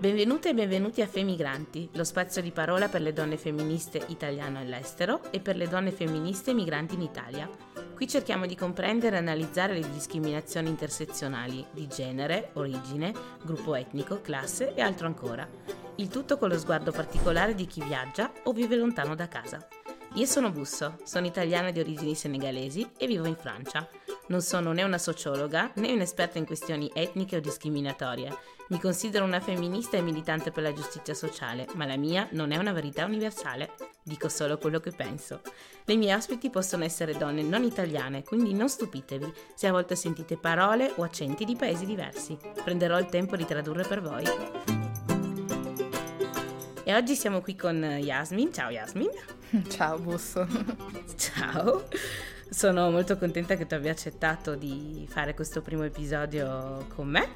Benvenute e benvenuti a Femigranti, lo spazio di parola per le donne femministe italiane all'estero e per le donne femministe migranti in Italia. Qui cerchiamo di comprendere e analizzare le discriminazioni intersezionali di genere, origine, gruppo etnico, classe e altro ancora. Il tutto con lo sguardo particolare di chi viaggia o vive lontano da casa. Io sono Busso, sono italiana di origini senegalesi e vivo in Francia. Non sono né una sociologa né un'esperta in questioni etniche o discriminatorie. Mi considero una femminista e militante per la giustizia sociale, ma la mia non è una verità universale. Dico solo quello che penso. Le mie ospiti possono essere donne non italiane, quindi non stupitevi se a volte sentite parole o accenti di paesi diversi. Prenderò il tempo di tradurre per voi. E oggi siamo qui con Yasmin. Ciao Yasmin. Ciao Busso. Ciao. Sono molto contenta che tu abbia accettato di fare questo primo episodio con me.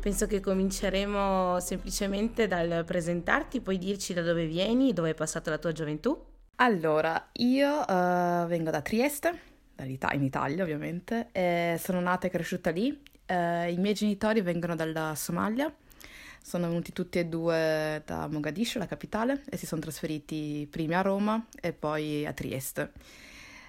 Penso che cominceremo semplicemente dal presentarti, puoi dirci da dove vieni, dove hai passato la tua gioventù? Allora, io uh, vengo da Trieste, in Italia ovviamente, sono nata e cresciuta lì. Uh, I miei genitori vengono dalla Somalia, sono venuti tutti e due da Mogadiscio, la capitale, e si sono trasferiti prima a Roma e poi a Trieste.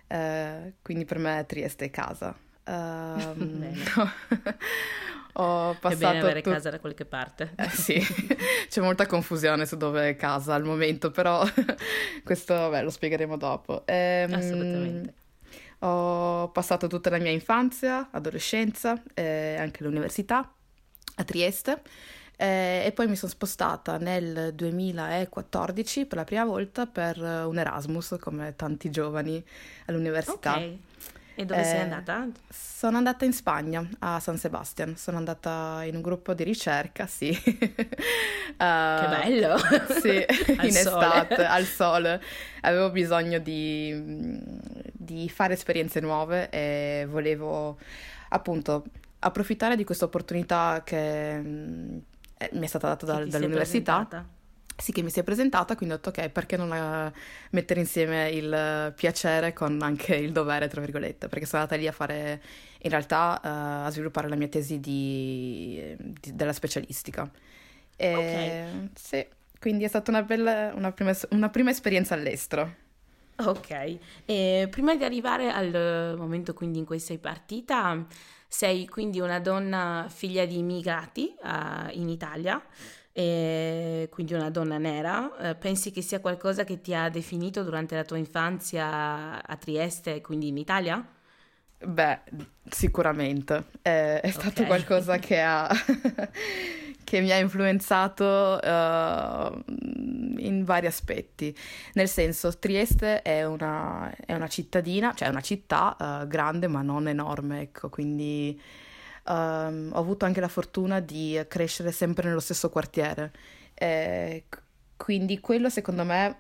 Uh, quindi per me Trieste è casa. Um, ho passato. È bene avere tu... casa da qualche parte. Eh, sì, c'è molta confusione su dove è casa al momento, però questo vabbè, lo spiegheremo dopo. Ehm, Assolutamente. Ho passato tutta la mia infanzia, adolescenza e anche l'università a Trieste. Eh, e poi mi sono spostata nel 2014 per la prima volta per un Erasmus, come tanti giovani all'università. Ok. E dove eh, sei andata? Sono andata in Spagna, a San Sebastian. Sono andata in un gruppo di ricerca, sì. uh, che bello! Sì, in estate, al sole. Avevo bisogno di, di fare esperienze nuove e volevo appunto approfittare di questa opportunità che eh, mi è stata data da, dall'università sì che mi si è presentata, quindi ho detto ok, perché non eh, mettere insieme il piacere con anche il dovere, tra virgolette, perché sono andata lì a fare, in realtà, uh, a sviluppare la mia tesi di, di, della specialistica. E, ok. Sì, quindi è stata una bella, una prima, una prima esperienza all'estero. Ok, e prima di arrivare al momento quindi in cui sei partita, sei quindi una donna figlia di immigrati uh, in Italia e quindi una donna nera. Eh, pensi che sia qualcosa che ti ha definito durante la tua infanzia a Trieste e quindi in Italia? Beh, sicuramente. È, è stato okay. qualcosa che, ha, che, mi ha influenzato uh, in vari aspetti. Nel senso, Trieste è una, è una cittadina, cioè una città uh, grande ma non enorme, ecco, quindi um, ho avuto anche la fortuna di crescere sempre nello stesso quartiere. Eh, quindi quello secondo me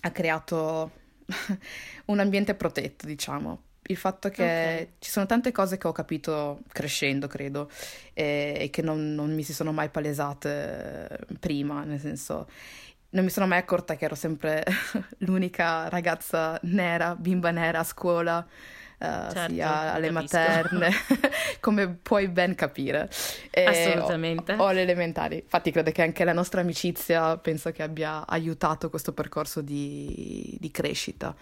ha creato un ambiente protetto, diciamo. Il fatto che okay. ci sono tante cose che ho capito crescendo, credo, e, e che non, non, mi si sono mai palesate prima, nel senso, non mi sono mai accorta che ero sempre l'unica ragazza nera, bimba nera a scuola uh, certo, sia alle capisco. materne, come puoi ben capire. E Assolutamente. O, o alle elementari. Infatti credo che anche la nostra amicizia penso che abbia aiutato questo percorso di, di crescita.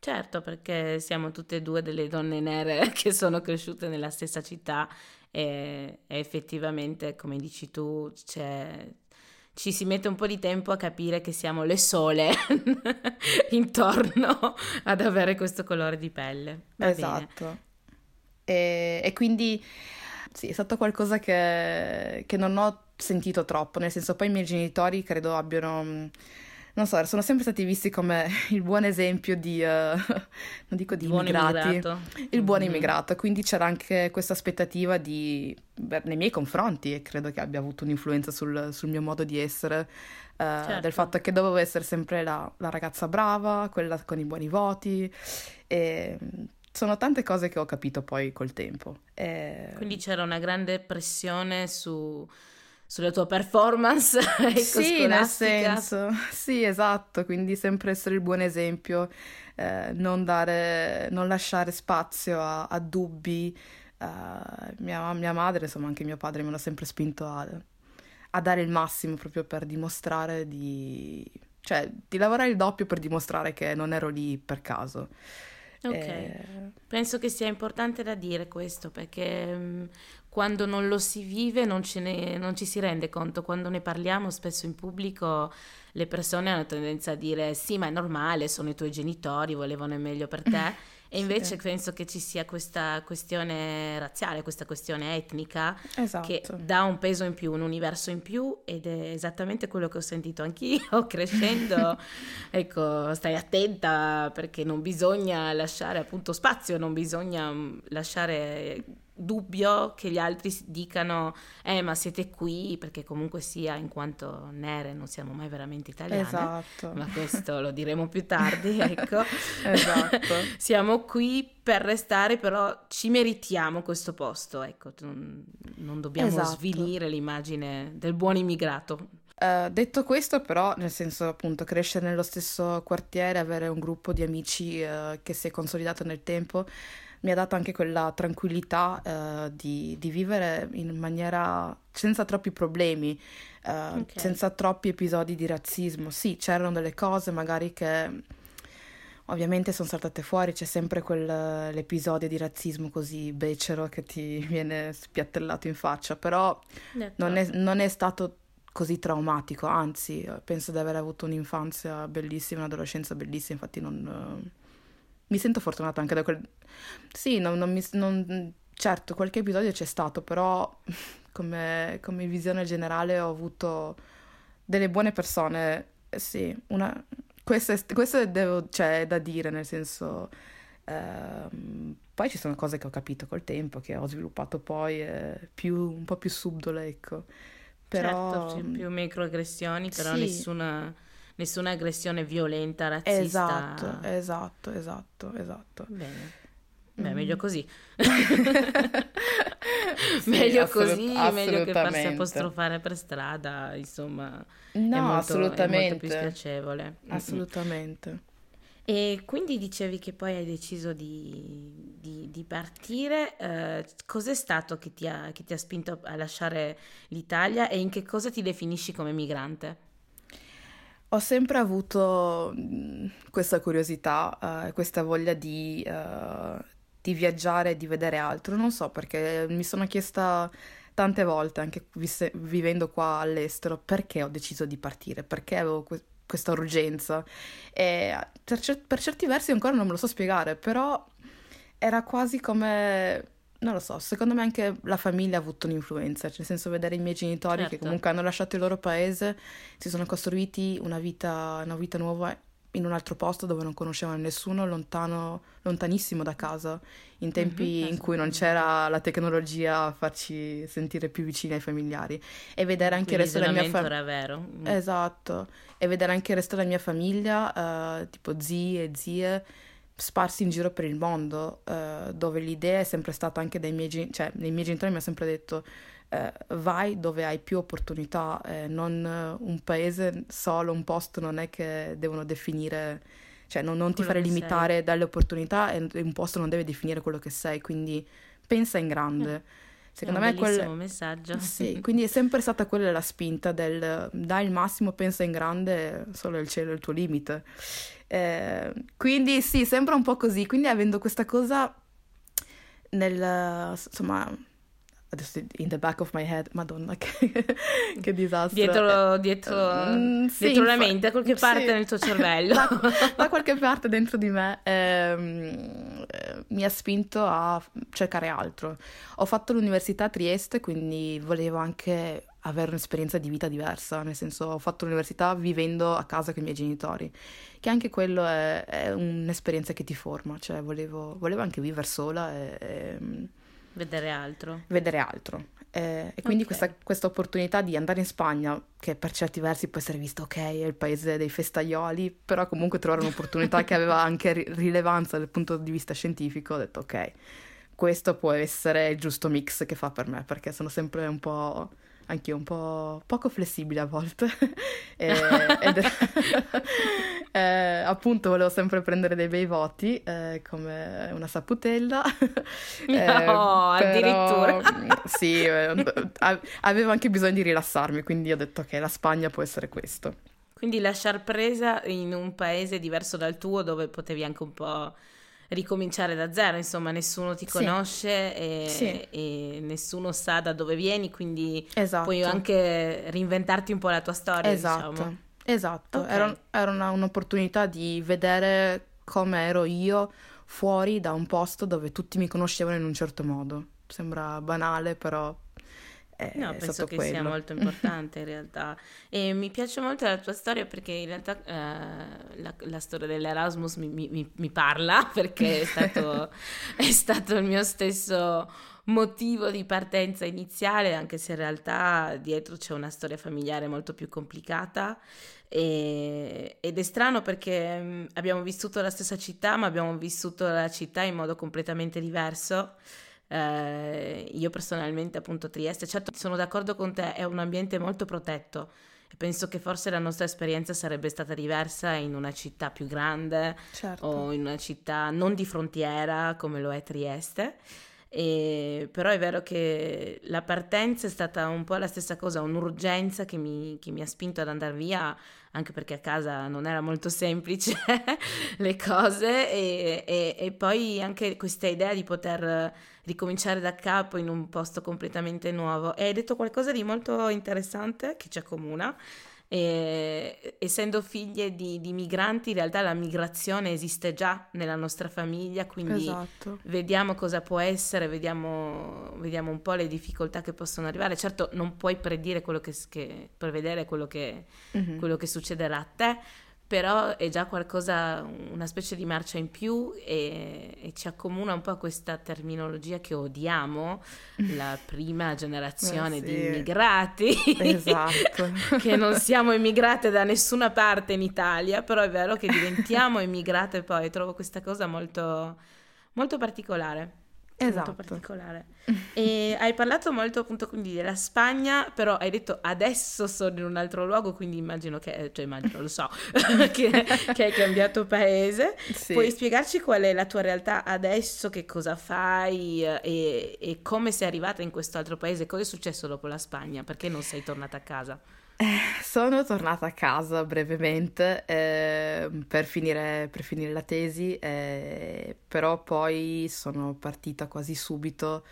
Certo, perché siamo tutte e due delle donne nere che sono cresciute nella stessa città e, e effettivamente, come dici tu, ci si mette un po' di tempo a capire che siamo le sole intorno ad avere questo colore di pelle. Va esatto. E, e, quindi sì, è stato qualcosa che, che non ho sentito troppo, nel senso poi i miei genitori credo abbiano non so, sono sempre stati visti come il buon esempio di, uh, non dico di buon immigrati, immigrato. il buon mm-hmm. immigrato, quindi c'era anche questa aspettativa di, beh, nei miei confronti e credo che abbia avuto un'influenza sul, sul mio modo di essere, uh, certo. del fatto che dovevo essere sempre la, la, ragazza brava, quella con i buoni voti e sono tante cose che ho capito poi col tempo. E... Quindi c'era una grande pressione su sulla tua performance sì, nel senso, sì, esatto, quindi sempre essere il buon esempio, eh, non, dare, non lasciare spazio a, a dubbi. Uh, mia, mia, madre, insomma anche mio padre mi hanno sempre spinto a, a dare il massimo proprio per dimostrare di... cioè di lavorare il doppio per dimostrare che non ero lì per caso. Ok, eh... penso che sia importante da dire questo perché mh, mm, quando non lo si vive non, ne, non, ci si rende conto, quando ne parliamo spesso in pubblico le persone hanno tendenza a dire sì ma è normale, sono i tuoi genitori, volevano il meglio per te. E invece sì. penso che ci sia questa questione razziale, questa questione etnica esatto. che dà un peso in più, un universo in più ed è esattamente quello che ho sentito anch'io crescendo. ecco, stai attenta perché non bisogna lasciare appunto spazio, non bisogna mm, lasciare dubbio che gli altri dicano eh ma siete qui perché comunque sia in quanto nere non siamo mai veramente italiane esatto. ma questo lo diremo più tardi ecco. Esatto. Siamo qui per restare però ci meritiamo questo posto ecco. Non, non dobbiamo esatto. svilire l'immagine del buon immigrato. Uh, detto questo, però, nel senso appunto crescere nello stesso quartiere, avere un gruppo di amici uh, che si è consolidato nel tempo, mi ha dato anche quella tranquillità uh, di, di, vivere in maniera senza troppi problemi, uh, okay. senza troppi episodi di razzismo. Sì, c'erano delle cose magari che ovviamente sono saltate fuori, c'è sempre quell'episodio di razzismo così becero che ti viene spiattellato in faccia, però non è, non è stato così traumatico, anzi penso di aver avuto un'infanzia bellissima, un'adolescenza bellissima, infatti non mi sento fortunata anche da quel... Sì, non, non mi, non... certo, qualche episodio c'è stato, però come, come visione generale ho avuto delle buone persone, sì, una... questo, è, questo è, devo, cioè, è da dire, nel senso... Ehm, poi ci sono cose che ho capito col tempo, che ho sviluppato poi eh, più, un po' più subdole, ecco. Però... Certo, più microaggressioni, però sì. nessuna nessuna aggressione violenta, razzista. Esatto, esatto, esatto, esatto. Bene. Beh, meglio mm. così. sì, meglio assolut- così, meglio che farsi apostrofare per strada, insomma. No, è molto, assolutamente. È molto più spiacevole. Assolutamente. E quindi dicevi che poi hai deciso di, di, di partire. Eh, cos'è stato che ti, ha, che ti ha spinto a lasciare l'Italia e in che cosa ti definisci come migrante? Ho sempre avuto questa curiosità, uh, questa voglia di, uh, di viaggiare e di vedere altro. Non so perché mi sono chiesta tante volte, anche visse- vivendo qua all'estero, perché ho deciso di partire, perché avevo que- questa urgenza. E per, cer- per certi versi ancora non me lo so spiegare, però era quasi come non lo so, secondo me anche la famiglia ha avuto un'influenza, cioè nel senso vedere i miei genitori certo. che comunque hanno lasciato il loro paese, si sono costruiti una vita, una vita nuova in un altro posto dove non conoscevano nessuno, lontano, lontanissimo da casa, in tempi mm-hmm, in cui non c'era la tecnologia a farci sentire più vicini ai familiari. E vedere anche il resto della mia famiglia. Mm. Esatto. E vedere anche il resto della mia famiglia, uh, tipo zii e zie sparsi in giro per il mondo, eh, dove l'idea è sempre stata anche dai miei genitori, cioè i miei genitori mi hanno sempre detto eh, vai dove hai più opportunità, eh, non un paese solo, un posto non è che devono definire, cioè non, non ti fare limitare sei. dalle opportunità e un posto non deve definire quello che sei, quindi pensa in grande. Eh, Secondo è un me quel messaggio. Sì, quindi è sempre stata quella la spinta del dai il massimo, pensa in grande, solo il cielo è il tuo limite. Eh, quindi sì, sembra un po' così. Quindi avendo questa cosa nel, insomma, adesso in the back of my head, madonna che, che disastro. Dietro, dietro, mm, sì, dietro la mente, da qualche parte sì. nel tuo cervello. da, da, qualche parte dentro di me ehm, mi ha spinto a cercare altro. Ho fatto l'università a Trieste, quindi volevo anche avere un'esperienza di vita diversa, nel senso ho fatto l'università vivendo a casa con i miei genitori, che anche quello è, è un'esperienza che ti forma, cioè volevo, volevo anche vivere sola e, e vedere altro. Vedere altro. Eh, e quindi okay. questa, questa, opportunità di andare in Spagna, che per certi versi può essere vista, ok, è il paese dei festaioli, però comunque trovare un'opportunità che aveva anche ri- rilevanza dal punto di vista scientifico, ho detto ok, questo può essere il giusto mix che fa per me, perché sono sempre un po' anch'io un po' poco flessibile a volte. e, ed, eh, appunto volevo sempre prendere dei bei voti, eh, come una saputella. Eh, no, addirittura. sì, eh, avevo anche bisogno di rilassarmi, quindi ho detto che la Spagna può essere questo. Quindi lasciar presa in un paese diverso dal tuo dove potevi anche un po' ricominciare da zero, insomma nessuno ti conosce sì. E, sì. e, nessuno sa da dove vieni, quindi esatto. puoi anche reinventarti un po' la tua storia. Esatto, diciamo. esatto. Okay. Era, era una, un'opportunità di vedere come ero io fuori da un posto dove tutti mi conoscevano in un certo modo. Sembra banale, però è, no, penso che quello. sia molto importante in realtà. E mi piace molto la tua storia perché in realtà eh, la, la, storia dell'Erasmus mi, mi, mi parla perché è stato, è stato il mio stesso motivo di partenza iniziale, anche se in realtà dietro c'è una storia familiare molto più complicata. E, ed è strano perché mm, abbiamo vissuto la stessa città, ma abbiamo vissuto la città in modo completamente diverso. Eh, io personalmente appunto Trieste, certo sono d'accordo con te, è un ambiente molto protetto e penso che forse la nostra esperienza sarebbe stata diversa in una città più grande certo. o in una città non di frontiera come lo è Trieste. E, però è vero che la partenza è stata un po' la stessa cosa, un'urgenza che mi, che mi ha spinto ad andare via, anche perché a casa non era molto semplice le cose e, e, e poi anche questa idea di poter ricominciare da capo in un posto completamente nuovo. E hai detto qualcosa di molto interessante che ci accomuna. E, essendo figlie di, di, migranti, in realtà la migrazione esiste già nella nostra famiglia, quindi esatto. vediamo cosa può essere, vediamo, vediamo, un po' le difficoltà che possono arrivare. Certo, non puoi predire quello che, che prevedere quello che, mm-hmm. quello che succederà a te, però è già qualcosa, una specie di marcia in più e, e, ci accomuna un po' a questa terminologia che odiamo, la prima generazione eh sì. di immigrati, esatto. che non siamo immigrate da nessuna parte in Italia, però è vero che diventiamo immigrate poi, trovo questa cosa molto, molto particolare esatto. particolare. E hai parlato molto appunto quindi della Spagna, però hai detto adesso sono in un altro luogo, quindi immagino che, cioè immagino, lo so, che, che, hai cambiato paese. Sì. Puoi spiegarci qual è la tua realtà adesso, che cosa fai e, e come sei arrivata in questo altro paese? Cosa è successo dopo la Spagna? Perché non sei tornata a casa? Eh, sono tornata a casa brevemente eh, per, finire, per, finire, la tesi, eh, però poi sono partita quasi subito,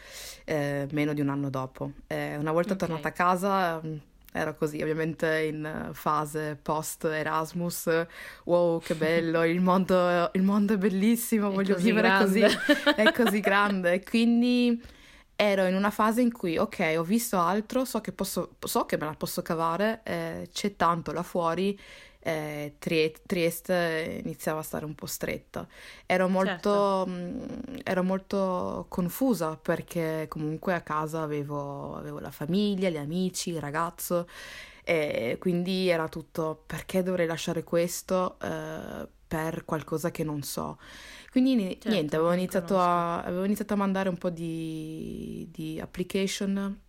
eh, meno di un anno dopo. Eh, una volta okay. tornata a casa mm, ero così, ovviamente in fase post Erasmus, wow che bello, il mondo, il mondo è bellissimo, è voglio vivere grande. così, è così grande, quindi ero in una fase in cui, ok, ho visto altro, so che, posso, so che me la posso cavare, eh, c'è tanto là fuori, eh, Trieste iniziava a stare un po' stretta. Ero molto, certo. mh, ero molto confusa perché comunque a casa avevo, avevo la famiglia, gli amici, il ragazzo e quindi era tutto perché dovrei lasciare questo eh, per qualcosa che non so. Quindi certo, niente, avevo iniziato, a, avevo iniziato, a, mandare un po' di, di application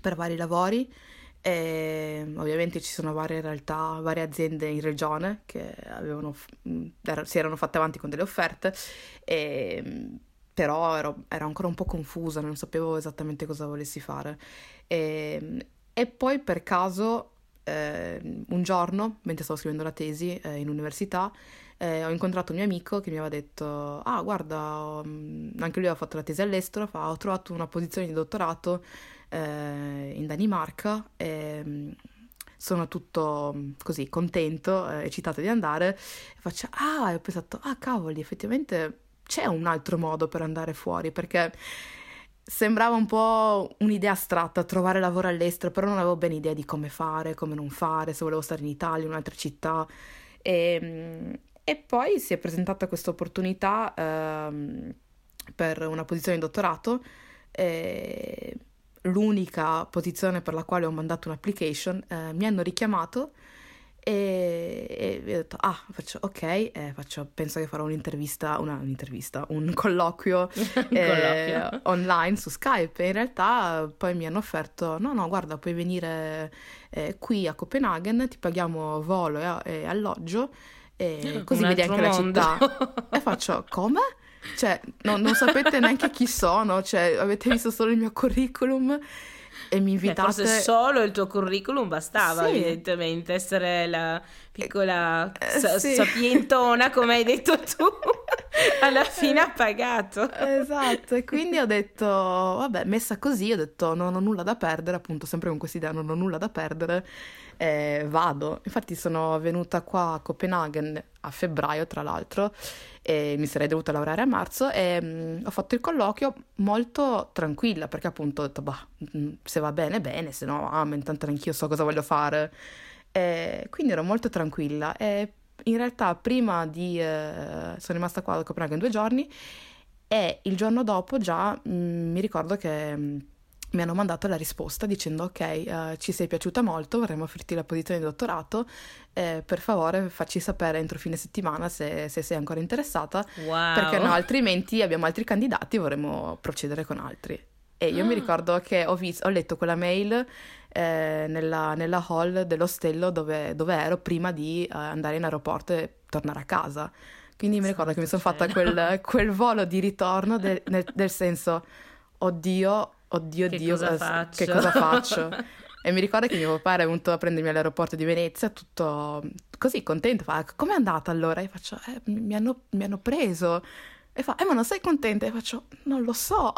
per vari lavori. E ovviamente ci sono varie realtà, varie aziende in regione che avevano, si erano fatte avanti con delle offerte, e, però ero, ero, ancora un po' confusa, non sapevo esattamente cosa volessi fare. E, e poi per caso, eh, un giorno, mentre stavo scrivendo la tesi eh, in università, eh, ho incontrato un mio amico che mi aveva detto, ah guarda, um, anche lui aveva fatto la tesi all'estero, fa, ho trovato una posizione di dottorato eh, in Danimarca e um, sono tutto mm, così contento, eh, eccitato di andare, e faccio, ah, e ho pensato, ah cavoli, effettivamente c'è un altro modo per andare fuori, perché sembrava un po' un'idea astratta trovare lavoro all'estero, però non avevo ben idea di come fare, come non fare, se volevo stare in Italia, in un'altra città. E, mm, e poi si è presentata questa opportunità ehm, per una posizione di dottorato, eh, l'unica posizione per la quale ho mandato un'application, eh, mi hanno richiamato E, e ho detto, ah, faccio ok, eh, faccio, penso che farò un'intervista, una, un'intervista, un colloquio, eh, colloquio. online su Skype. E in realtà poi mi hanno offerto, no, no, guarda, puoi venire eh, qui a Copenaghen, ti paghiamo volo e, e alloggio, e così vedi anche mondo. la città. e faccio, come? Cioè, no, non sapete neanche chi sono, cioè, avete visto solo il mio curriculum e mi invitate... Beh, forse solo il tuo curriculum bastava, sì. evidentemente, essere la piccola eh, sa- sì. sapientona, come hai detto tu. Alla fine ha pagato. Esatto, e quindi ho detto, vabbè, messa così, ho detto non ho nulla da perdere, appunto, sempre con questa idea, non ho nulla da perdere, eh, vado. Infatti sono venuta qua a Copenaghen a febbraio, tra l'altro, e mi sarei dovuta laureare a marzo e mh, mm, ho fatto il colloquio molto tranquilla, perché appunto ho detto, bah, mm, se va bene, bene, se no, amen, tanto anch'io so cosa voglio fare. E quindi ero molto tranquilla e in realtà prima di... Eh, sono rimasta qua a Copenaghen due giorni e il giorno dopo già mh, mm, mi ricordo che mh, mi hanno mandato la risposta dicendo ok, uh, ci sei piaciuta molto, vorremmo offrirti la posizione di dottorato, eh, per favore facci sapere entro fine settimana se, se sei ancora interessata, wow. perché no, altrimenti abbiamo altri candidati e vorremmo procedere con altri. E io ah. mi ricordo che ho, visto, ho letto quella mail eh, nella, nella, hall dell'ostello dove, dove ero prima di uh, andare in aeroporto e tornare a casa. Quindi mi ricordo che mi sono fatta quel, quel, volo di ritorno de, nel, del senso, oddio, oddio, che Dio, cosa eh, che cosa faccio? e mi ricordo che mio papà era venuto a prendermi all'aeroporto di Venezia, tutto così contento, fa, com'è andata allora? E faccio, eh, mi, hanno, mi hanno preso. E fa, eh ma non sei contenta? E faccio, non lo so.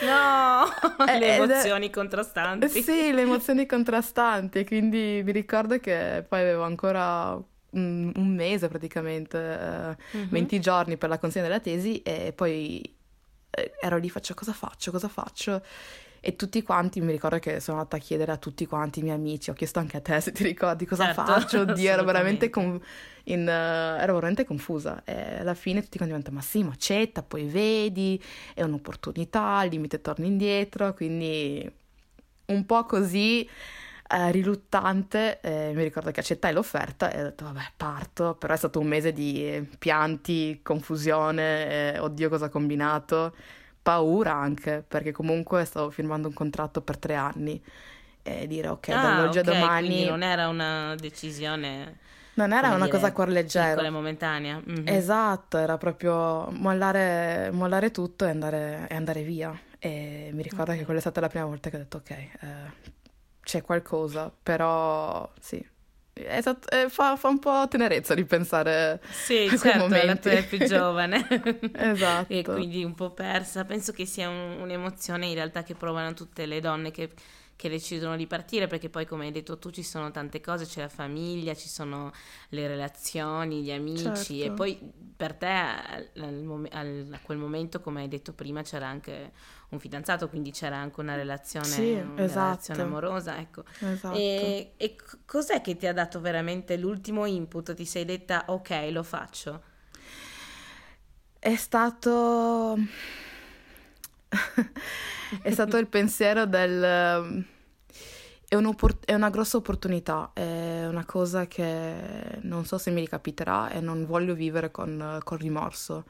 No, eh, le emozioni contrastanti. Sì, le emozioni contrastanti. Quindi mi ricordo che poi avevo ancora un, un mese praticamente, mm-hmm. 20 giorni per la consegna della tesi e poi eh, ero lì, faccio cosa faccio, cosa faccio? E tutti quanti, mi ricordo che sono andata a chiedere a tutti quanti i miei amici, ho chiesto anche a te se ti ricordi cosa certo, faccio, oddio, ero veramente, con, in, uh, ero veramente confusa. E alla fine tutti quanti mi hanno detto, ma sì, ma accetta, poi vedi, è un'opportunità, al limite torni indietro, quindi un po' così eh, riluttante, eh, mi ricordo che accettai l'offerta e ho detto vabbè parto, però è stato un mese di pianti, confusione, eh, oddio cosa ho combinato, paura anche, perché comunque stavo firmando un contratto per tre anni e dire ok, ah, dall'oggi okay, a domani... non era una decisione... Non era una dire, cosa a cuor leggero. Piccola e momentanea. Mm-hmm. Esatto, era proprio mollare, mollare tutto e andare, e andare, via. E mi ricordo okay. che quella è stata la prima volta che ho detto ok, eh, c'è qualcosa, però sì. Esatto, fa, fa, un po' tenerezza ripensare sì, a certo, momenti. la più giovane esatto. e quindi un po' persa. Penso che sia un, un'emozione in realtà che provano tutte le donne che, che, decidono di partire, perché poi, come hai detto tu, ci sono tante cose: c'è la famiglia, ci sono le relazioni, gli amici, certo. e poi per te al, al, a quel momento, come hai detto prima, c'era anche un fidanzato, quindi c'era anche una relazione, sì, una esatto. relazione amorosa. Ecco. Esatto. E, e, cos'è che ti ha dato veramente l'ultimo input? Ti sei detta ok, lo faccio? È stato... è stato il pensiero del... È, è, una grossa opportunità, è una cosa che non so se mi ricapiterà e non voglio vivere con, con rimorso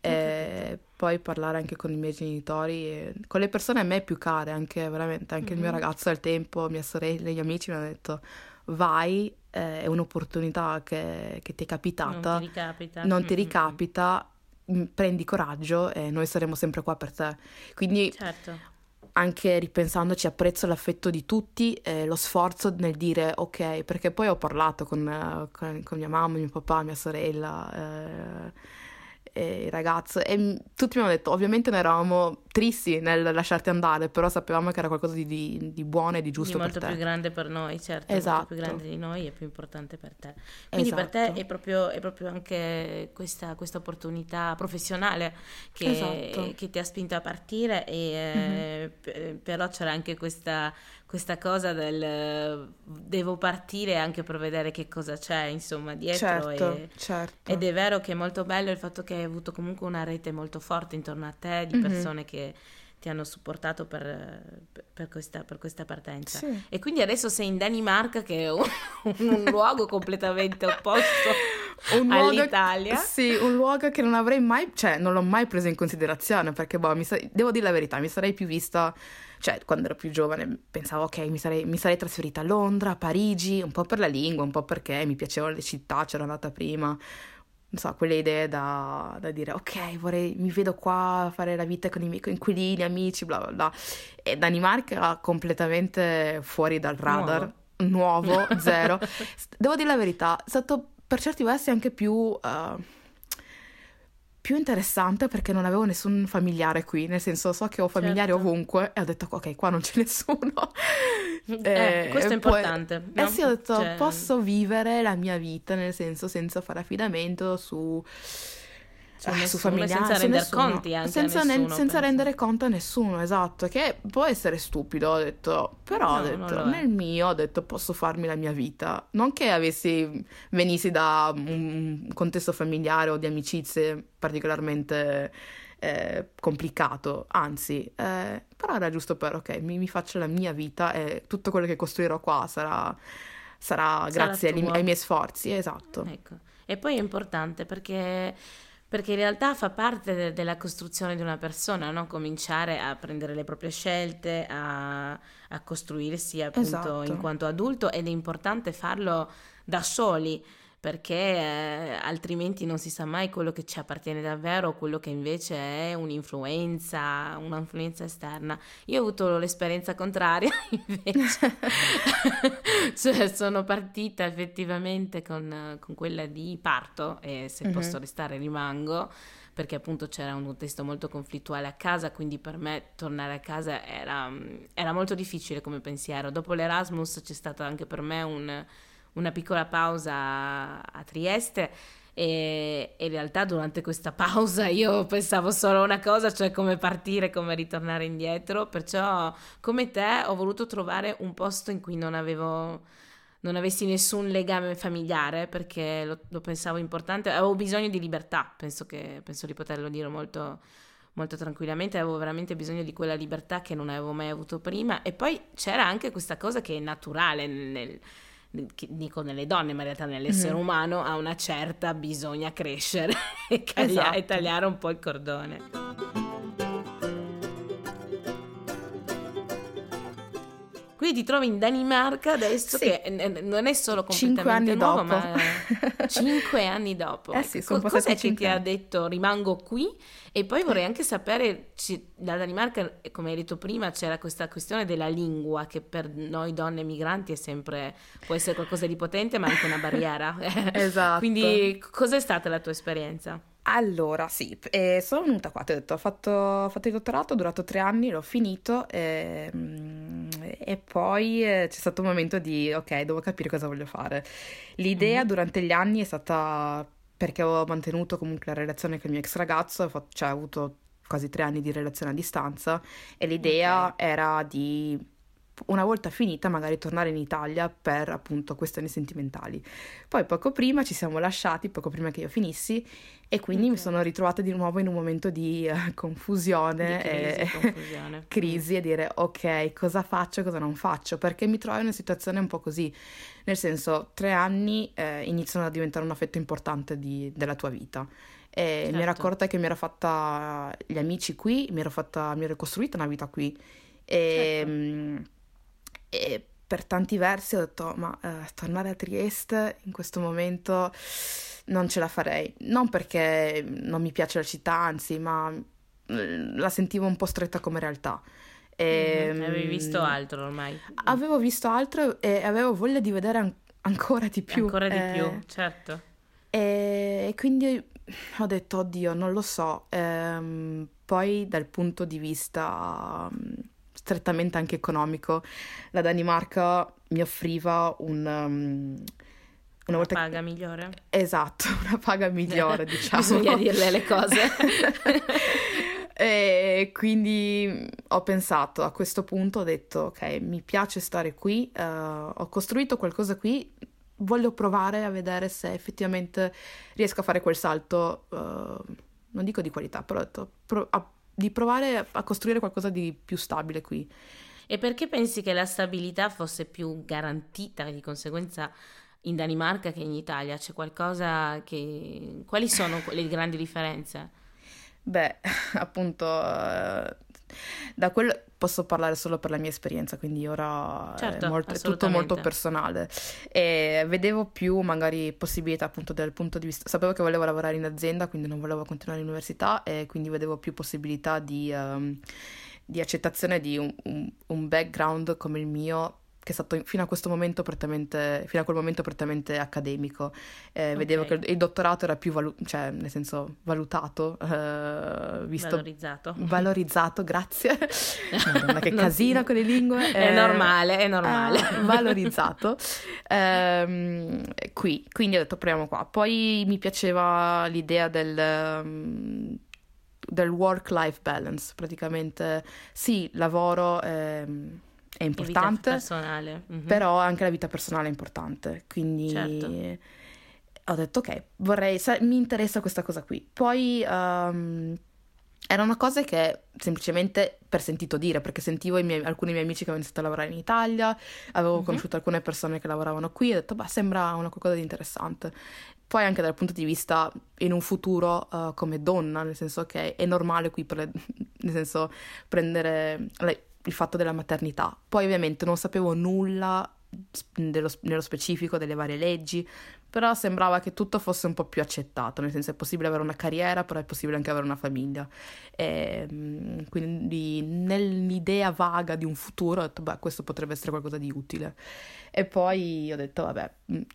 e poi parlare anche con i miei genitori, con le persone a me più care, anche veramente, anche mm-hmm. il mio mhm. ragazzo al tempo, mia sorella, gli amici mi hanno detto vai, eh, è un'opportunità che, che, ti è capitata, non ti ricapita, non ti ricapita mm, prendi coraggio e noi saremo sempre qua per te. Quindi certo. Anche ripensandoci apprezzo l'affetto di tutti e lo sforzo nel dire ok, perché poi ho parlato con, con, con mia mamma, mio papà, mia sorella. Eh, e il ragazzo e tutti mi hanno detto ovviamente noi eravamo tristi nel lasciarti andare però sapevamo che era qualcosa di, di, di buono e di giusto di molto più grande per noi certo esatto. molto più grande di noi e più importante per te quindi esatto. per te esatto. è proprio, è proprio anche questa, questa, opportunità professionale che, esatto. che, ti ha spinto a partire e mm-hmm. eh, però c'era anche questa questa cosa del devo partire anche per vedere che cosa c'è insomma dietro certo, e, certo. ed è vero che è molto bello il fatto che hai avuto comunque una rete molto forte intorno a te di mm-hmm. persone che ti hanno supportato per, per, questa, per questa, partenza. Sì. E quindi adesso sei in Danimarca, che è un, un luogo completamente opposto un all'Italia. Luogo, sì, un luogo che non avrei mai, cioè non l'ho mai preso in considerazione perché, boh, sa- devo dire la verità, mi sarei più vista cioè quando ero più giovane pensavo ok mi sarei, mi sarei, trasferita a Londra, a Parigi, un po' per la lingua, un po' perché mi piacevano le città, c'ero andata prima, non so, quelle idee da, da dire ok vorrei, mi vedo qua a fare la vita con i miei coinquilini, amici, bla bla bla. E Danimarca completamente fuori dal radar, nuovo, nuovo zero. Devo dire la verità, è stato per certi versi anche più... Uh, più interessante perché non avevo nessun familiare qui, nel senso so che ho familiari certo. ovunque e ho detto ok, qua non c'è nessuno. eh, eh, questo è importante. Poi, no? Eh sì, ho detto cioè... posso vivere la mia vita, nel senso senza fare affidamento su su, eh, su familiari senza rendere nessuno. conti anche senza, nessuno, ne, senza rendere conto a nessuno esatto. Che può essere stupido ho detto però no, ho detto, nel mio ho detto posso farmi la mia vita non che avessi venissi da un contesto familiare o di amicizie particolarmente eh, complicato anzi eh, però era giusto per ok mi, mi, faccio la mia vita e tutto quello che costruirò qua sarà, sarà, sarà grazie ai, ai, miei sforzi esatto. Ecco. E poi è importante perché perché in realtà fa parte de- della costruzione di una persona, no? cominciare a prendere le proprie scelte, a, a costruirsi appunto esatto. in quanto adulto ed è importante farlo da soli perché eh, altrimenti non si sa mai quello che ci appartiene davvero, quello che invece è un'influenza, un'influenza esterna. Io ho avuto l'esperienza contraria, invece, cioè sono partita effettivamente con, con, quella di parto e se mm-hmm. posso restare rimango perché appunto c'era un contesto molto conflittuale a casa, quindi per me tornare a casa era, era molto difficile come pensiero. Dopo l'Erasmus c'è stato anche per me un una piccola pausa a Trieste e, in realtà durante questa pausa io pensavo solo a una cosa, cioè come partire, come ritornare indietro, perciò come te ho voluto trovare un posto in cui non avevo non avessi nessun legame familiare perché lo, lo pensavo importante, avevo bisogno di libertà, penso, che, penso di poterlo dire molto, molto tranquillamente, avevo veramente bisogno di quella libertà che non avevo mai avuto prima. E poi c'era anche questa cosa che è naturale nel, dico nelle donne, ma in realtà nell'essere mm-hmm. umano, a una certa bisogna crescere e, esatto. e tagliare un po' il cordone. Quindi ti trovi in Danimarca adesso, sì. che non è solo completamente nuovo, dopo. ma cinque anni dopo. Eh sì, sono Co- cos'è che ti ha detto rimango qui? E poi vorrei anche sapere, la Danimarca, come hai detto prima, c'era questa questione della lingua che per noi donne migranti è sempre, può essere qualcosa di potente, ma anche una barriera. esatto. Quindi cos'è stata la tua esperienza? Allora, sì, eh, sono venuta qua, ti ho detto, ho fatto, ho fatto il dottorato, è durato tre anni, l'ho finito e, e poi eh, c'è stato un momento di, ok, devo capire cosa voglio fare. L'idea mm-hmm. durante gli anni è stata perché ho mantenuto comunque la relazione con il mio ex ragazzo, cioè ho avuto quasi tre anni di relazione a distanza e l'idea okay. era di una volta finita magari tornare in Italia per appunto questioni sentimentali. Poi poco prima ci siamo lasciati, poco prima che io finissi e quindi okay. mi sono ritrovata di nuovo in un momento di uh, confusione, di crisi, e confusione. crisi e dire ok cosa faccio, cosa non faccio, perché mi trovo in una situazione un po' così, nel senso tre anni eh, iniziano a diventare un affetto importante di, della tua vita. E certo. mi ero certo. accorta che mi ero fatta gli amici qui, mi ero, fatta, mi ero costruita una vita qui. E, certo. E per tanti versi ho detto, ma eh, tornare a Trieste in questo momento non ce la farei. Non perché non mi piace la città, anzi, ma mm, la sentivo un po' stretta come realtà. E, mm, avevi visto altro ormai? Avevo visto altro e avevo voglia di vedere an- ancora di più. Ancora di eh, più, certo. E, e, quindi ho detto, oddio, non lo so. Ehm, poi dal punto di vista strettamente anche economico, la Danimarca mi offriva un... Um, una, volta paga che... migliore? Esatto, una paga migliore, diciamo. Bisogna dirle le cose. e quindi ho pensato, a questo punto ho detto, ok, mi piace stare qui, uh, ho costruito qualcosa qui, voglio provare a vedere se effettivamente riesco a fare quel salto, uh, non dico di qualità, però ho detto, pro- a di provare a costruire qualcosa di più stabile qui. E perché pensi che la stabilità fosse più garantita di conseguenza in Danimarca che in Italia? C'è qualcosa che... Quali sono le grandi differenze? Beh, appunto, eh, da quello posso parlare solo per la mia esperienza, quindi ora certo, è, molto, è, tutto molto personale. E vedevo più magari possibilità appunto dal punto di vista... Sapevo che volevo lavorare in azienda, quindi non volevo continuare all'università e quindi vedevo più possibilità di, um, di accettazione di un, un, un background come il mio che è stato fino a questo momento prettamente, fino a quel momento prettamente accademico. Eh, okay. Vedevo che il dottorato era più, valu- cioè, nel senso, valutato, eh, visto... Valorizzato. Valorizzato, grazie. Madonna, che casino con le lingue. È eh, normale, è normale. Eh, valorizzato. Ehm, qui, quindi ho detto proviamo qua. Poi mi piaceva l'idea del... Del work-life balance, praticamente sì, lavoro, ehm, è importante, personale. Mm-hmm. però anche la vita personale è importante, quindi certo. ho detto ok, vorrei, mi interessa questa cosa qui. Poi um, erano cose che semplicemente per sentito dire, perché sentivo miei, alcuni miei amici che avevano iniziato a lavorare in Italia, avevo mm-hmm. conosciuto alcune persone che lavoravano qui e ho detto, beh, sembra una qualcosa di interessante. Poi anche dal punto di vista in un futuro uh, come donna, nel senso che è normale qui, pre- nel senso prendere... Lei, il fatto della maternità. Poi ovviamente non sapevo nulla dello, nello specifico delle varie leggi, però sembrava che tutto fosse un po' più accettato, nel senso è possibile avere una carriera, però è possibile anche avere una famiglia. E, ehm, quindi nell'idea vaga di un futuro ho detto, beh, questo potrebbe essere qualcosa di utile. E poi ho detto, vabbè,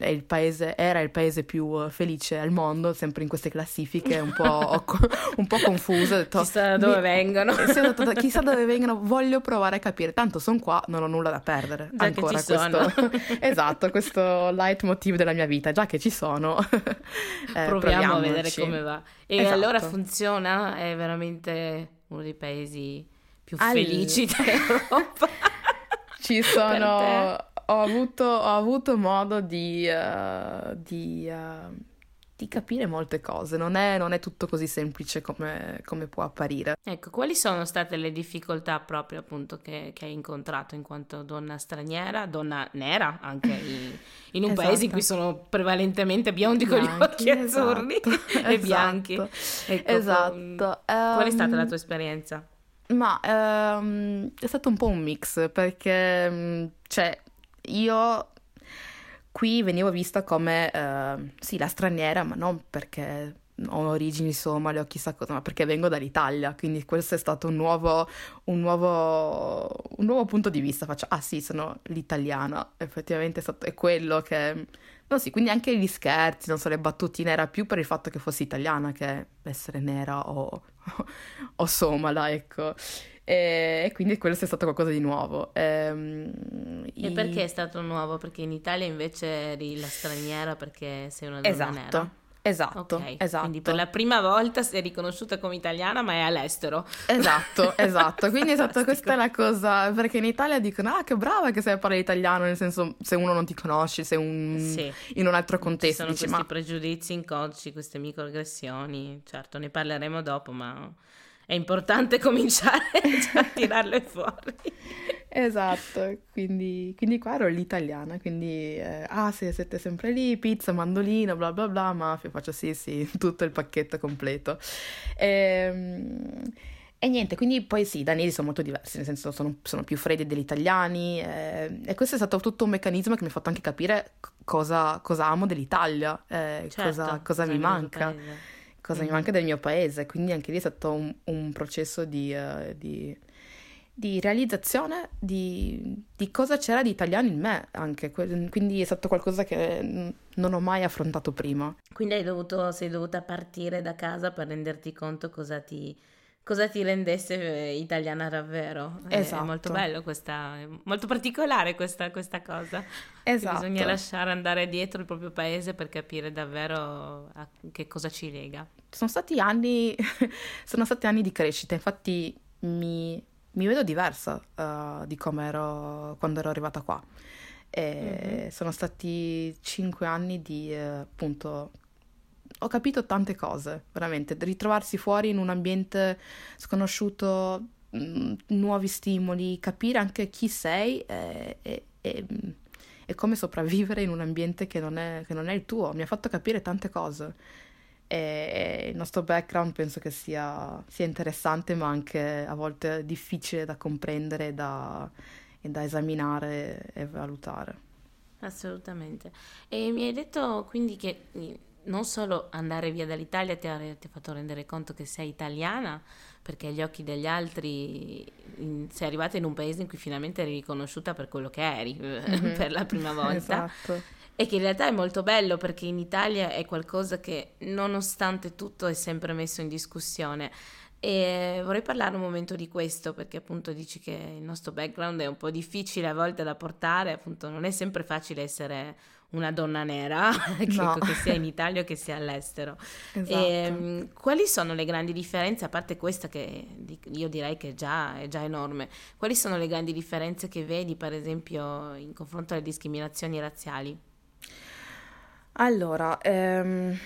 il paese, era il paese più felice al mondo, sempre in queste classifiche, un po', un po confuso. Ho detto, chissà da dove mi... vengono. Sì, ho detto, chissà dove vengono, voglio provare a capire. Tanto sono qua, non ho nulla da perdere. Già Ancora questo... esatto, questo leitmotiv della mia vita. Già che ci sono, eh, proviamo a vedere come va. E esatto. allora funziona? È veramente uno dei paesi più All... felici d'Europa. ci sono ho avuto, ho avuto modo di, uh, di, uh, di, capire molte cose, non è, non è tutto così semplice come, come, può apparire. Ecco, quali sono state le difficoltà proprio appunto che, che hai incontrato in quanto donna straniera, donna nera anche in, in un esatto. paese in cui sono prevalentemente biondi bianchi, con gli occhi esatto. azzurri esatto. e bianchi? Ecco, esatto. Qual è stata la tua esperienza? Ma um, è stato un po' un mix perché, um, cioè, io qui venivo vista come, uh, sì, la straniera, ma non perché ho origini somale o chissà cosa, ma perché vengo dall'Italia, quindi questo è stato un nuovo, un nuovo, un nuovo punto di vista. Faccio, ah sì, sono l'italiana, effettivamente è, stato, è quello che... No, sì, quindi anche gli scherzi, non so, le battutine era più per il fatto che fossi italiana che essere nera o, o somala, ecco. E, quindi quello è stato qualcosa di nuovo. Ehm, e i... perché è stato nuovo? Perché in Italia invece eri la straniera perché sei una donna esatto. nera? Esatto, okay. esatto. Quindi per la prima volta sei riconosciuta come italiana, ma è all'estero. Esatto, esatto. Quindi esatto, questa è la cosa, perché in Italia dicono, ah che brava che sai parlare italiano, nel senso se uno non ti conosce, se un... sì. in un altro contesto. Ci sono dici, questi ma... pregiudizi inconsci, queste microaggressioni, certo ne parleremo dopo, ma è importante cominciare a tirarle fuori. Esatto, quindi, quindi, qua ero l'italiana, quindi eh, ah sì, siete sempre lì, pizza, mandolino, bla bla bla, mafia, faccio sì sì, tutto il pacchetto completo. E, ehm, e niente, quindi poi sì, i danesi sono molto diversi, nel senso sono, sono più freddi degli italiani eh, e questo è stato tutto un meccanismo che mi ha fatto anche capire cosa, cosa amo dell'Italia, eh, certo, cosa, cosa mi manca cosa mm. mi manca del mio paese, quindi anche lì è stato un, un processo di, uh, di, di realizzazione di, di, cosa c'era di italiano in me anche, quindi è stato qualcosa che non ho mai affrontato prima. Quindi dovuto, sei dovuta partire da casa per renderti conto cosa ti cosa ti rendesse eh, italiana davvero. Esatto. È molto bello questa, molto particolare questa, questa cosa. Esatto. Bisogna lasciare andare dietro il proprio paese per capire davvero a che cosa ci lega. Sono stati anni, sono stati anni di crescita, infatti mi, mi vedo diversa uh, di come ero quando ero arrivata qua. Mm-hmm. Sono stati cinque anni di uh, appunto ho capito tante cose, veramente. Ritrovarsi fuori in un ambiente sconosciuto, mh, mm, nuovi stimoli, capire anche chi sei e, e, e, e, come sopravvivere in un ambiente che non, è, che non è il tuo. Mi ha fatto capire tante cose. E il nostro background penso che sia, sia interessante, ma anche a volte difficile da comprendere da, e da esaminare e valutare. Assolutamente. E mi hai detto quindi che non solo andare via dall'Italia ti ha, ti ha, fatto rendere conto che sei italiana, perché agli occhi degli altri in, sei arrivata in un paese in cui finalmente eri riconosciuta per quello che eri mm-hmm. per la prima volta. esatto. E che in realtà è molto bello perché in Italia è qualcosa che nonostante tutto è sempre messo in discussione. E vorrei parlare un momento di questo perché appunto dici che il nostro background è un po' difficile a volte da portare, appunto non è sempre facile essere una donna nera, che, no. che, sia in Italia o che sia all'estero. Esatto. E, ehm, quali sono le grandi differenze, a parte questa che io direi che già, è già enorme, quali sono le grandi differenze che vedi per esempio in confronto alle discriminazioni razziali? Allora, ehm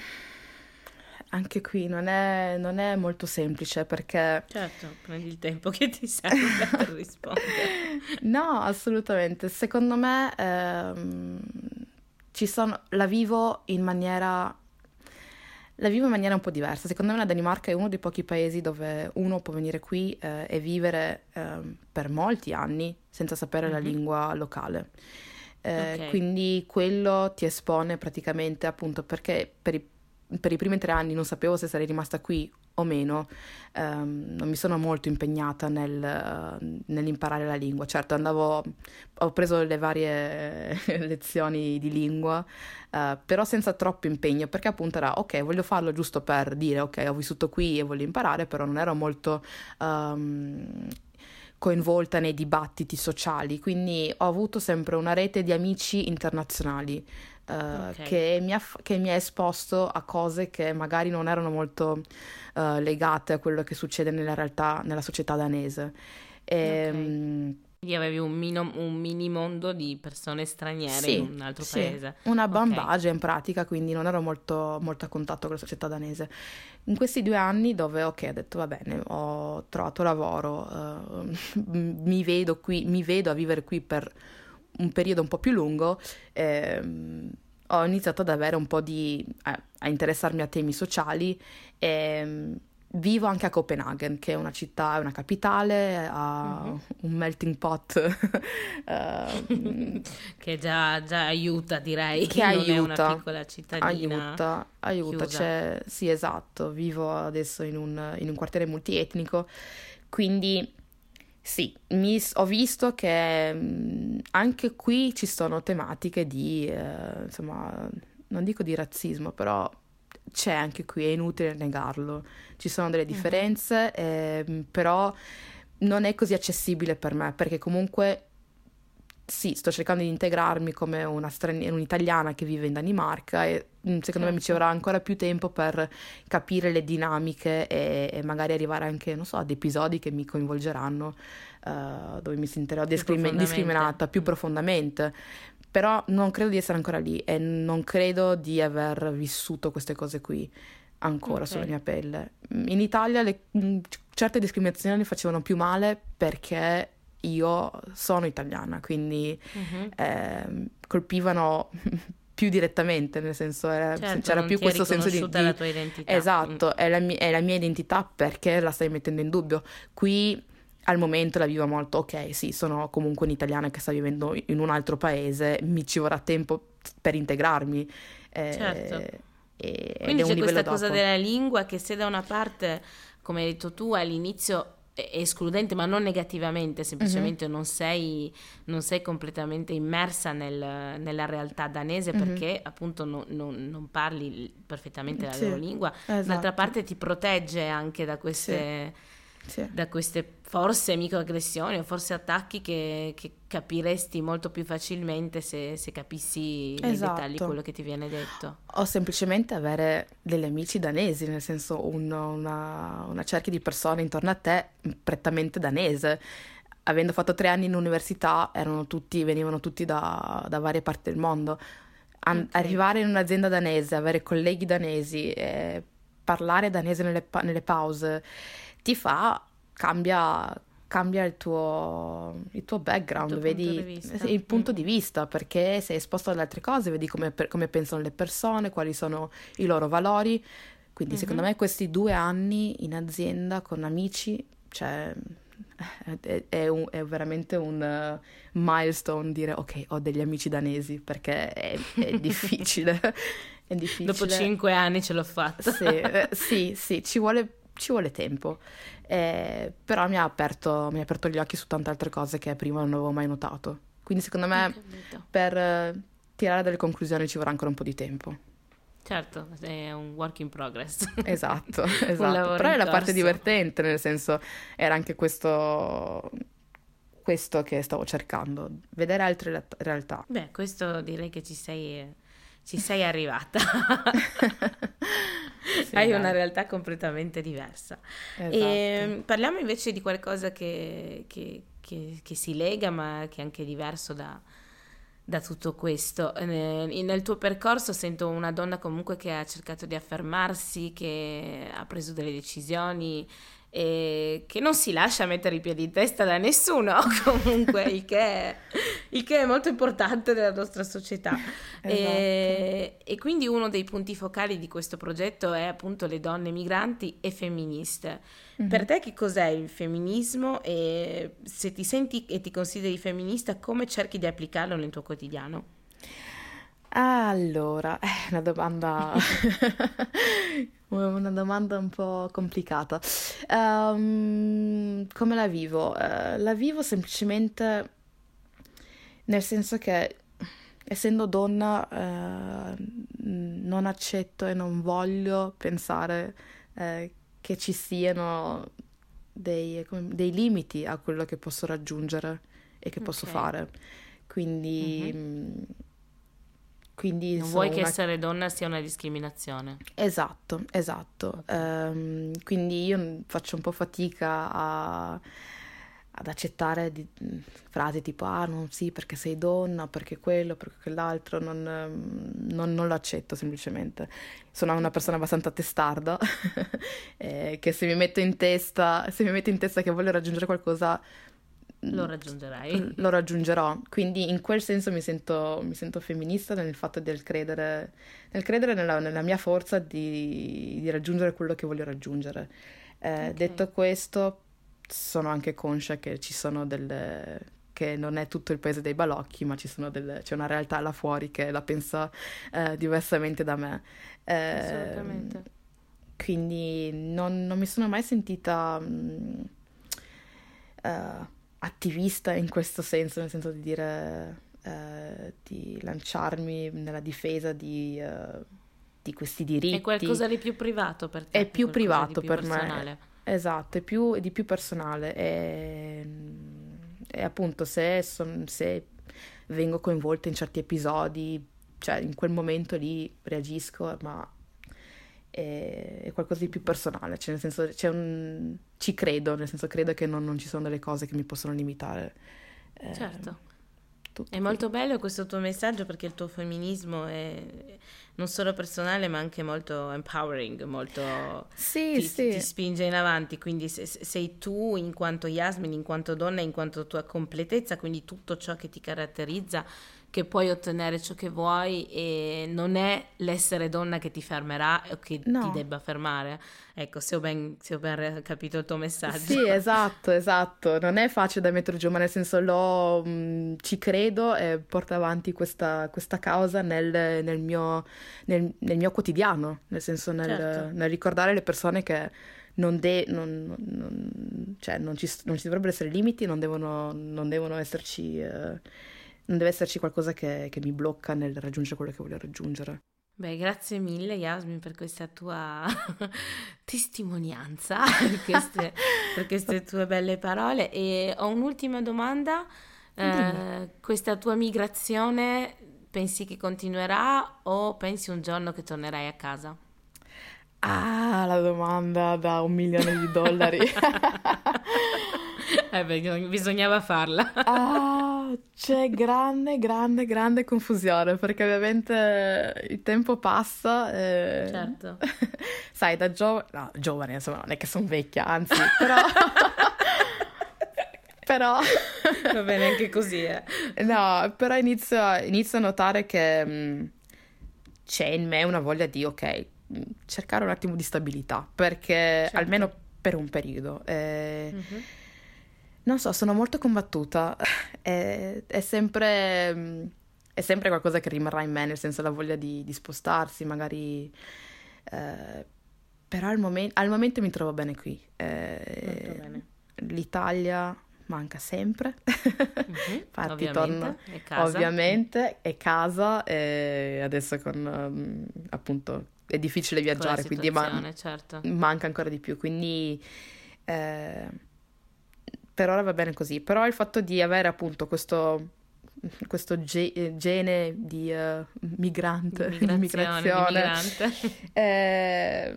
anche qui non è, non è, molto semplice perché... Certo, prendi il tempo che ti serve per rispondere. no, assolutamente. Secondo me ehm, ci sono, la vivo in maniera... La vivo in maniera un po' diversa. Secondo me la Danimarca è uno dei pochi paesi dove uno può venire qui eh, e vivere eh, per molti anni senza sapere mm-hmm. la lingua locale. Eh, okay. Quindi quello ti espone praticamente appunto perché per i per i primi tre anni non sapevo se sarei rimasta qui o meno, um, non mi sono molto impegnata nel, uh, nell'imparare la lingua. Certo, andavo, ho preso le varie lezioni di lingua, uh, però senza troppo impegno, perché appunto era ok, voglio farlo giusto per dire ok, ho vissuto qui e voglio imparare, però non ero molto um, coinvolta nei dibattiti sociali, quindi ho avuto sempre una rete di amici internazionali uh, okay. che, mi ha, che, mi ha, esposto a cose che magari non erano molto uh, legate a quello che succede nella realtà, nella società danese. E, okay. um, quindi avevi un, mino, un, mini mondo di persone straniere sì, in un altro sì. paese. Una bambage okay. in pratica, quindi non ero molto, molto, a contatto con la società danese. In questi due anni dove, ok, ho detto va bene, ho trovato lavoro, uh, mi vedo qui, mi vedo a vivere qui per un periodo un po' più lungo, ehm, ho iniziato ad avere un po' di... a, a interessarmi a temi sociali ehm, vivo anche a Copenaghen, che è una città, è una capitale, ha mm-hmm. un melting pot uh, che già, già, aiuta, direi. Che non aiuta, è una piccola cittadina. Aiuta, aiuta. C'è, sì, esatto. Vivo adesso in un, in un quartiere multietnico, quindi sì, mi, ho visto che mm, anche qui ci sono tematiche di, eh, insomma, non dico di razzismo, però c'è anche qui, è inutile negarlo. Ci sono delle differenze, uh-huh. eh, però non è così accessibile per me, perché comunque sì, sto cercando di integrarmi come una straniera, un'italiana che vive in Danimarca e mm, secondo certo. me mi ci vorrà ancora più tempo per capire le dinamiche e, e magari arrivare anche, non so, ad episodi che mi coinvolgeranno, uh, dove mi sentirò discrimin- discriminata più profondamente. Però non credo di essere ancora lì e non credo di aver vissuto queste cose qui ancora okay. sulla mia pelle. In Italia le, mm, certe discriminazioni facevano più male perché io sono italiana, quindi uh-huh. eh, colpivano più direttamente, nel senso era, certo, c'era più questo senso di, di... la tua identità. Esatto, mm. è, la mia, è la mia identità perché la stai mettendo in dubbio. Qui al momento la vivo molto, ok, sì, sono comunque un'italiana che sta vivendo in un altro paese, mi ci vorrà tempo per integrarmi. Eh, certo. E, Quindi c'è questa dopo. cosa della lingua che se da una parte, come hai detto tu, all'inizio escludente, ma non negativamente, semplicemente mm-hmm. non, sei, non, sei, completamente immersa nel, nella realtà danese mm-hmm. perché appunto no, no, non parli perfettamente la sì, loro lingua. Esatto. D'altra parte ti protegge anche da queste... Sì sì. da queste forse microaggressioni o forse attacchi che, che capiresti molto più facilmente se, se capissi nei esatto. dettagli quello che ti viene detto. O semplicemente avere degli amici danesi, nel senso un, una, una cerchia di persone intorno a te prettamente danese avendo fatto tre anni in università, tutti, venivano tutti da, da, varie parti del mondo. An- okay. Arrivare in un'azienda danese, avere colleghi danesi, eh, parlare danese nelle, pa- nelle, pause, ti fa, cambia, cambia il, tuo, il tuo background, il tuo vedi il punto mm. di vista, perché sei esposto ad altre cose, vedi come, per, come pensano le persone, quali sono i loro valori. Quindi mm-hmm. secondo me questi due anni in azienda con amici, cioè è, è, un, è, veramente un uh, milestone dire ok ho degli amici danesi perché è, è difficile è difficile dopo cinque anni ce l'ho fatta sì, eh, sì, sì ci, vuole, ci vuole tempo eh, però mi ha, aperto, mi ha, aperto, gli occhi su tante altre cose che prima non avevo mai notato quindi secondo me per uh, tirare delle conclusioni ci vorrà ancora un po' di tempo Certo, è un work in progress. Esatto, esatto. Però è la parte divertente, nel senso, era anche questo, questo che stavo cercando, vedere altre realtà. Beh, questo direi che ci sei, ci sei arrivata. sì, Hai dai. una realtà completamente diversa. Esatto. E parliamo invece di qualcosa che, che, che, che si lega, ma che è anche diverso da da tutto questo. Eh, nel tuo percorso sento una donna comunque che ha cercato di affermarsi, che ha preso delle decisioni e che non si lascia mettere i piedi in testa da nessuno, comunque, il, che è, il, che è, molto importante nella nostra società. esatto. e, e, quindi uno dei punti focali di questo progetto è appunto le donne migranti e femministe. Mm-hmm. Per te che cos'è il femminismo e se ti senti e ti consideri femminista, come cerchi di applicarlo nel tuo quotidiano? Allora, è una domanda una domanda un po' complicata. Um, come la vivo? Uh, la vivo semplicemente nel senso che essendo donna uh, non accetto e non voglio pensare uh, che ci siano dei, dei, limiti a quello che posso raggiungere e che okay. posso fare. Quindi mm-hmm. Quindi non vuoi che una... essere donna sia una discriminazione. Esatto, esatto. Okay. Um, quindi io faccio un po' fatica a, ad accettare di, frasi tipo ah non sì perché sei donna, perché quello, perché quell'altro, non, non, non lo accetto semplicemente. Sono una persona abbastanza testarda eh, che se mi metto in testa, se mi metto in testa che voglio raggiungere qualcosa lo raggiungerai. Lo raggiungerò, quindi in quel senso mi sento, mi sento femminista nel fatto del credere, nel credere nella, nella mia forza di, di, raggiungere quello che voglio raggiungere. Eh, okay. Detto questo, sono anche conscia che ci sono delle che non è tutto il paese dei balocchi, ma delle, c'è una realtà là fuori che la pensa eh, diversamente da me. Eh, Assolutamente. Quindi non, non, mi sono mai sentita uh, attivista in questo senso, nel senso di dire eh, di lanciarmi nella difesa di, uh, di, questi diritti. È qualcosa di più privato per te. È più privato più per personale. me. Esatto, è più, è di più personale. E, e appunto se, son, se vengo coinvolta in certi episodi, cioè in quel momento lì reagisco, ma è, qualcosa di più personale, cioè nel senso c'è un... ci credo, nel senso credo che non, non ci sono delle cose che mi possono limitare. Eh, certo. È molto bello questo tuo messaggio perché il tuo femminismo è non solo personale ma anche molto empowering, molto sì, ti, sì. ti spinge in avanti, quindi se, sei tu in quanto Yasmin, in quanto donna, in quanto tua completezza, quindi tutto ciò che ti caratterizza che puoi ottenere ciò che vuoi e non è l'essere donna che ti fermerà o che no. ti debba fermare. Ecco, se ho, ben, se ho, ben, capito il tuo messaggio. Sì, esatto, esatto. Non è facile da mettere giù, ma nel senso lo, mh, mm, ci credo e porto avanti questa, questa causa nel, nel, mio, nel, nel, mio, quotidiano, nel senso nel, certo. nel ricordare le persone che non, de- non, non, cioè non, ci, non, ci, dovrebbero essere limiti, non devono, devono esserci... Eh, non deve esserci qualcosa che, che mi blocca nel raggiungere quello che voglio raggiungere. Beh, grazie mille Yasmin per questa tua testimonianza, per queste, per queste, tue belle parole. E ho un'ultima domanda. Eh, questa tua migrazione pensi che continuerà o pensi un giorno che tornerai a casa? Ah, la domanda da un milione di dollari. eh beh, bisognava farla. ah, c'è grande, grande, grande confusione perché ovviamente il tempo passa e... Certo. Sai, da giovane, no, giovane, insomma, non è che sono vecchia, anzi, però... però... Va bene anche così, eh. No, però inizio, inizio a notare che mh, mm, c'è in me una voglia di, ok, mm, cercare un attimo di stabilità, perché certo. almeno per un periodo. Eh, mm-hmm. Non so, sono molto combattuta. È, è, sempre, mm, è, sempre, qualcosa che rimarrà in me, nel senso la voglia di, di spostarsi, magari... Eh, però al, momen- al, momento mi trovo bene qui. Eh, bene. L'Italia manca sempre. Mm-hmm, Infatti ovviamente, torno, è casa. ovviamente è casa e adesso con um, appunto è difficile viaggiare, quindi man- certo. manca ancora di più, quindi eh, per ora va bene così. Però il fatto di avere appunto questo questo ge- gene di uh, migrante, di migrazione, eh,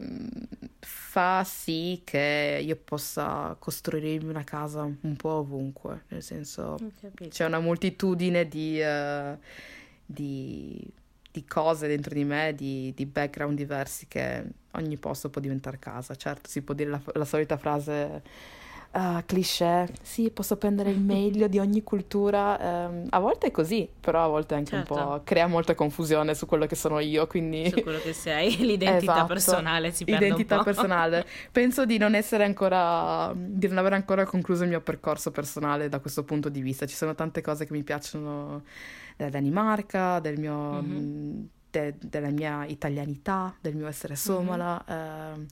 fa sì che io possa costruirmi una casa un po' ovunque, nel senso c'è una moltitudine di, uh, di, di, cose dentro di me, di, di, background diversi che ogni posto può diventare casa. Certo, si può dire la, la solita frase uh, cliché, sì, posso prendere il meglio di ogni cultura. Um, a volte è così, però a volte anche certo. un po' crea molta confusione su quello che sono io, quindi... Su quello che sei, l'identità esatto. personale si perde Identità personale. Penso di non essere ancora, di non aver ancora concluso il mio percorso personale da questo punto di vista. Ci sono tante cose che mi piacciono della Danimarca, del mio... Mm-hmm. De, della mia italianità, del mio essere somala. Mm-hmm. Eh,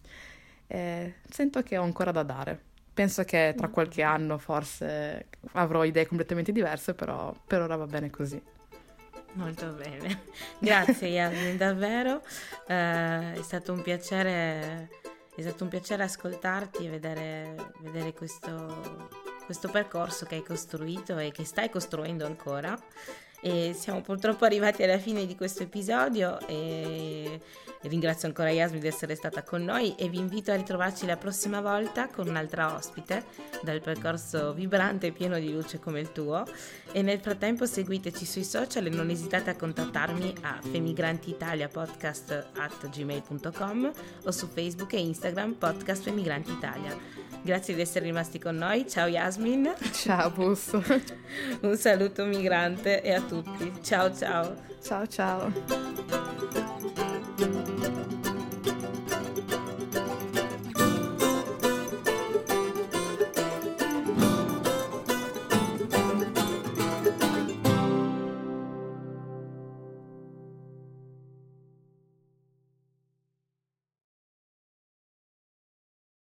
eh, sento che ho ancora da dare. Penso che tra qualche anno forse avrò idee completamente diverse, però per ora va bene così. Molto bene, grazie Yasmin, davvero. Uh, è stato un piacere, è stato un piacere ascoltarti e vedere, vedere questo, questo percorso che hai costruito e che stai costruendo ancora. E siamo purtroppo arrivati alla fine di questo episodio e ringrazio ancora Yasmin di essere stata con noi e vi invito a ritrovarci la prossima volta con un'altra ospite dal percorso vibrante e pieno di luce come il tuo e nel frattempo seguiteci sui social e non esitate a contattarmi a femigrantitaliapodcast o su Facebook e Instagram podcast Femigranti Italia. Grazie di essere rimasti con noi, ciao Yasmin. Ciao Busso. Un saluto migrante e a tutti. Ciao ciao. Ciao ciao.